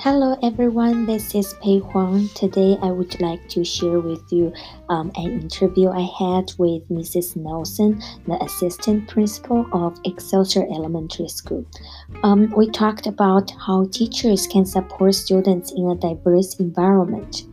Hello everyone, this is Pei Huang. Today I would like to share with you um, an interview I had with Mrs. Nelson, the assistant principal of Excelsior Elementary School. Um, we talked about how teachers can support students in a diverse environment.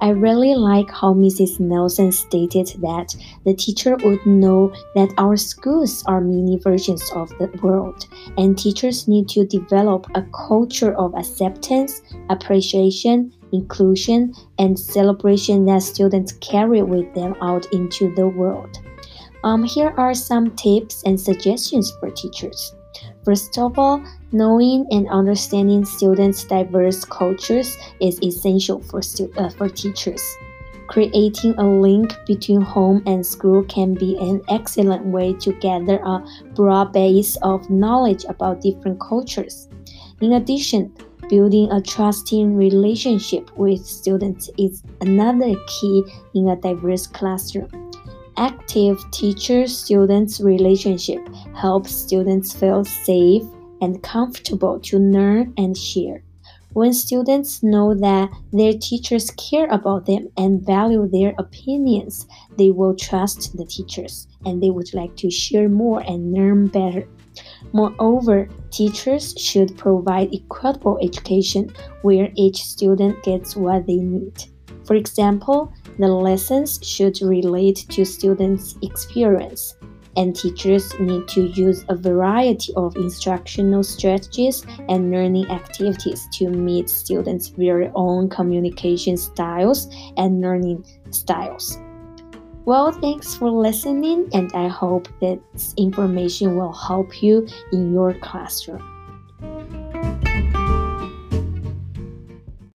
I really like how Mrs. Nelson stated that the teacher would know that our schools are mini versions of the world, and teachers need to develop a culture of acceptance, appreciation, inclusion, and celebration that students carry with them out into the world. Um, here are some tips and suggestions for teachers. First of all, knowing and understanding students' diverse cultures is essential for, uh, for teachers. Creating a link between home and school can be an excellent way to gather a broad base of knowledge about different cultures. In addition, building a trusting relationship with students is another key in a diverse classroom active teacher students relationship helps students feel safe and comfortable to learn and share. When students know that their teachers care about them and value their opinions, they will trust the teachers and they would like to share more and learn better. Moreover, teachers should provide equitable education where each student gets what they need. For example, the lessons should relate to students' experience, and teachers need to use a variety of instructional strategies and learning activities to meet students' very own communication styles and learning styles. Well, thanks for listening, and I hope this information will help you in your classroom.